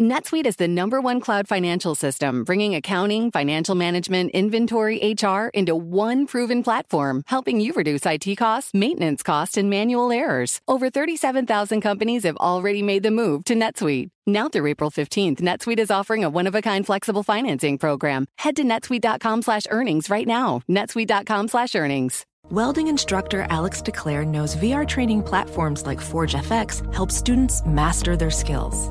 NetSuite is the number one cloud financial system, bringing accounting, financial management, inventory, HR into one proven platform, helping you reduce IT costs, maintenance costs, and manual errors. Over 37,000 companies have already made the move to NetSuite. Now through April 15th, NetSuite is offering a one-of-a-kind flexible financing program. Head to netsuite.com slash earnings right now. netsuite.com slash earnings. Welding instructor Alex DeClaire knows VR training platforms like Forge FX help students master their skills.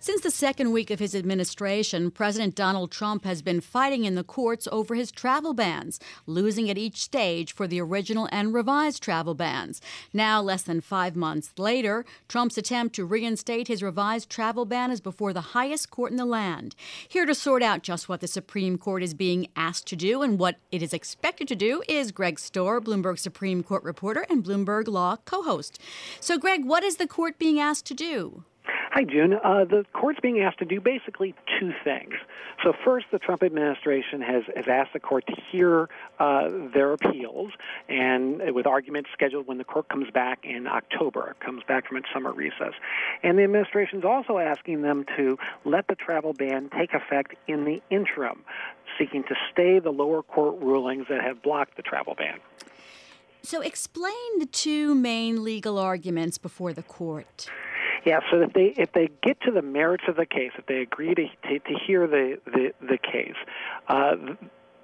Since the second week of his administration, President Donald Trump has been fighting in the courts over his travel bans, losing at each stage for the original and revised travel bans. Now, less than five months later, Trump's attempt to reinstate his revised travel ban is before the highest court in the land. Here to sort out just what the Supreme Court is being asked to do and what it is expected to do is Greg Stohr, Bloomberg Supreme Court reporter and Bloomberg Law co host. So, Greg, what is the court being asked to do? Hi, June. Uh, the court's being asked to do basically two things. So, first, the Trump administration has, has asked the court to hear uh, their appeals, and with arguments scheduled when the court comes back in October, comes back from its summer recess. And the administration is also asking them to let the travel ban take effect in the interim, seeking to stay the lower court rulings that have blocked the travel ban. So, explain the two main legal arguments before the court. Yeah, so if they if they get to the merits of the case, if they agree to to, to hear the the, the case, uh,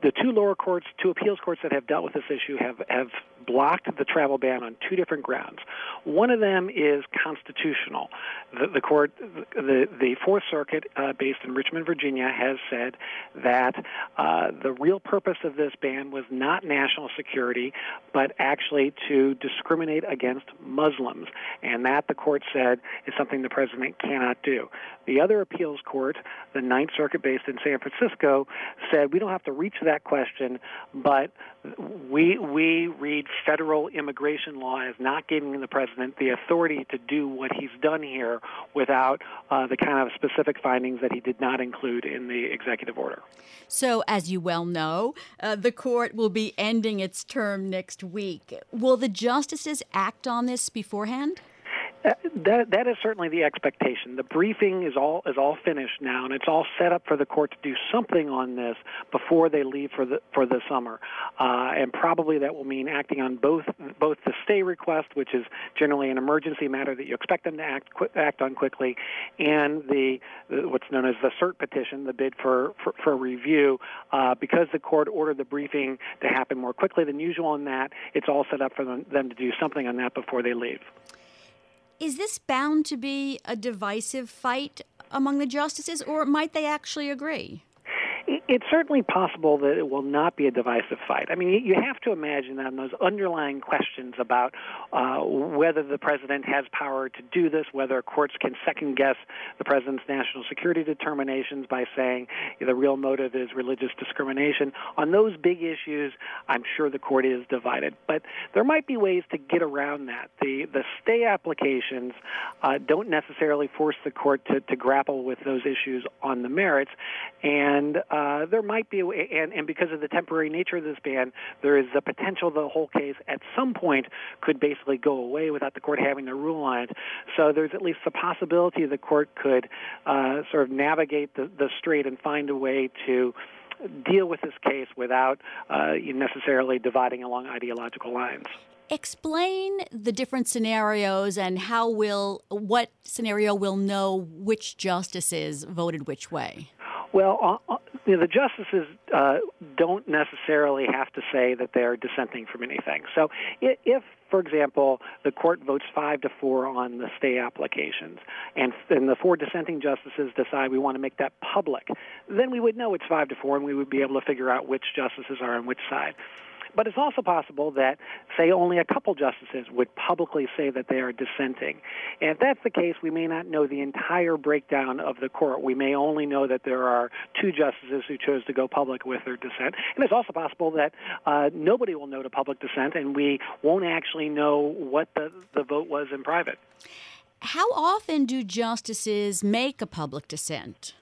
the two lower courts, two appeals courts that have dealt with this issue have have blocked the travel ban on two different grounds. One of them is constitutional. The, the court, the, the Fourth Circuit, uh, based in Richmond, Virginia, has said that uh, the real purpose of this ban was not national security, but actually to discriminate against Muslims. And that, the court said, is something the president cannot do. The other appeals court, the Ninth Circuit, based in San Francisco, said we don't have to reach that question, but we we read federal immigration law as not giving the president the authority to do what he's done here without uh, the kind of specific findings that he did not include in the executive order. So, as you well know, uh, the court will be ending its term next week. Will the justices act on this beforehand? That that is certainly the expectation. The briefing is all is all finished now, and it's all set up for the court to do something on this before they leave for the for the summer, uh, and probably that will mean acting on both both the stay request, which is generally an emergency matter that you expect them to act act on quickly, and the, the what's known as the cert petition, the bid for for, for review, uh, because the court ordered the briefing to happen more quickly than usual. On that, it's all set up for them, them to do something on that before they leave. Is this bound to be a divisive fight among the justices, or might they actually agree? It's certainly possible that it will not be a divisive fight. I mean, you have to imagine that on those underlying questions about uh, whether the president has power to do this, whether courts can second guess the president's national security determinations by saying the real motive is religious discrimination. On those big issues, I'm sure the court is divided. But there might be ways to get around that. The the stay applications uh, don't necessarily force the court to, to grapple with those issues on the merits, and uh, there might be, and, and because of the temporary nature of this ban, there is the potential the whole case at some point could basically go away without the court having to rule on it. So there's at least the possibility the court could uh, sort of navigate the, the strait and find a way to deal with this case without uh, necessarily dividing along ideological lines. Explain the different scenarios and how will what scenario will know which justices voted which way. Well, uh, uh, you know, the justices uh, don't necessarily have to say that they're dissenting from anything. So, if, for example, the court votes five to four on the stay applications, and, and the four dissenting justices decide we want to make that public, then we would know it's five to four, and we would be able to figure out which justices are on which side. But it's also possible that, say, only a couple justices would publicly say that they are dissenting. And if that's the case, we may not know the entire breakdown of the court. We may only know that there are two justices who chose to go public with their dissent. And it's also possible that uh, nobody will know to public dissent, and we won't actually know what the, the vote was in private. how often do justices make a public dissent?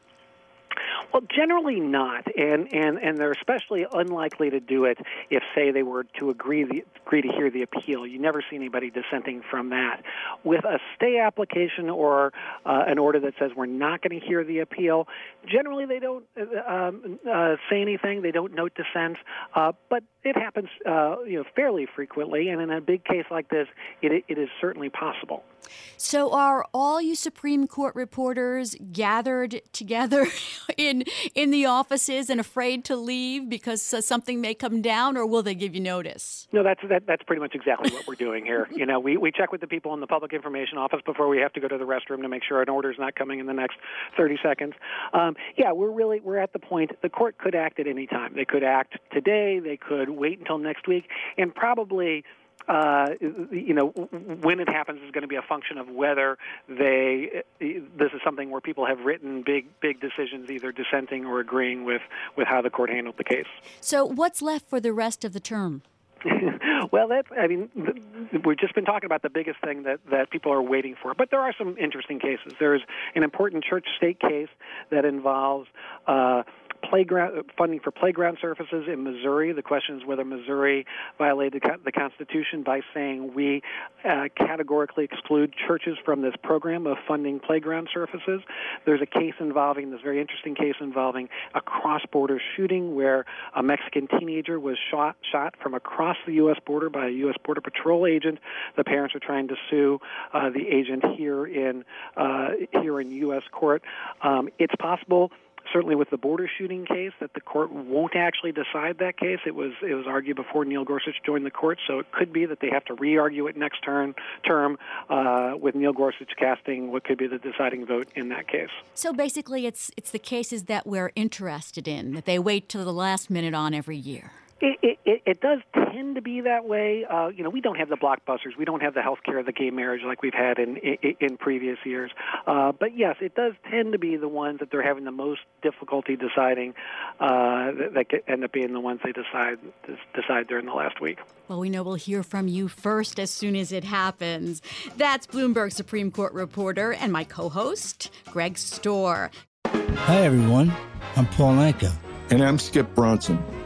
Well, generally not, and and and they're especially unlikely to do it if, say, they were to agree the, agree to hear the appeal. You never see anybody dissenting from that. With a stay application or uh, an order that says we're not going to hear the appeal, generally they don't uh, um, uh, say anything. They don't note dissent, uh, but it happens, uh, you know, fairly frequently. And in a big case like this, it, it is certainly possible. So, are all you Supreme Court reporters gathered together in in the offices and afraid to leave because something may come down, or will they give you notice? No, that's that, that's pretty much exactly what we're doing here. you know, we, we check with the people in the public information office before we have to go to the restroom to make sure an order is not coming in the next 30 seconds. Um, yeah, we're really we're at the point the court could act at any time. They could act today. They could wait until next week, and probably uh, you know, when it happens is going to be a function of whether they. This is something where people have written big, big decisions, either dissenting or agreeing with with how the court handled the case. So, what's left for the rest of the term? well, that I mean, we've just been talking about the biggest thing that that people are waiting for. But there are some interesting cases. There's an important church-state case that involves. Uh, playground funding for playground surfaces in Missouri. The question is whether Missouri violated the Constitution by saying we uh, categorically exclude churches from this program of funding playground surfaces. There's a case involving this very interesting case involving a cross-border shooting where a Mexican teenager was shot shot from across the U.S. border by a U.S. Border Patrol agent. The parents are trying to sue uh, the agent here in uh, here in U.S. court. Um, it's possible certainly with the border shooting case that the court won't actually decide that case. It was it was argued before Neil Gorsuch joined the court, so it could be that they have to re-argue it next turn term uh, with Neil Gorsuch casting what could be the deciding vote in that case. So basically, it's it's the cases that we're interested in that they wait till the last minute on every year. It, it, it does tend to be that way. Uh, you know, we don't have the blockbusters. We don't have the health care, the gay marriage like we've had in in, in previous years. Uh, but yes, it does tend to be the ones that they're having the most difficulty deciding uh, that, that end up being the ones they decide decide during the last week. Well, we know we'll hear from you first as soon as it happens. That's Bloomberg Supreme Court reporter and my co-host, Greg Stohr. Hi, everyone. I'm Paul Anka. And I'm Skip Bronson.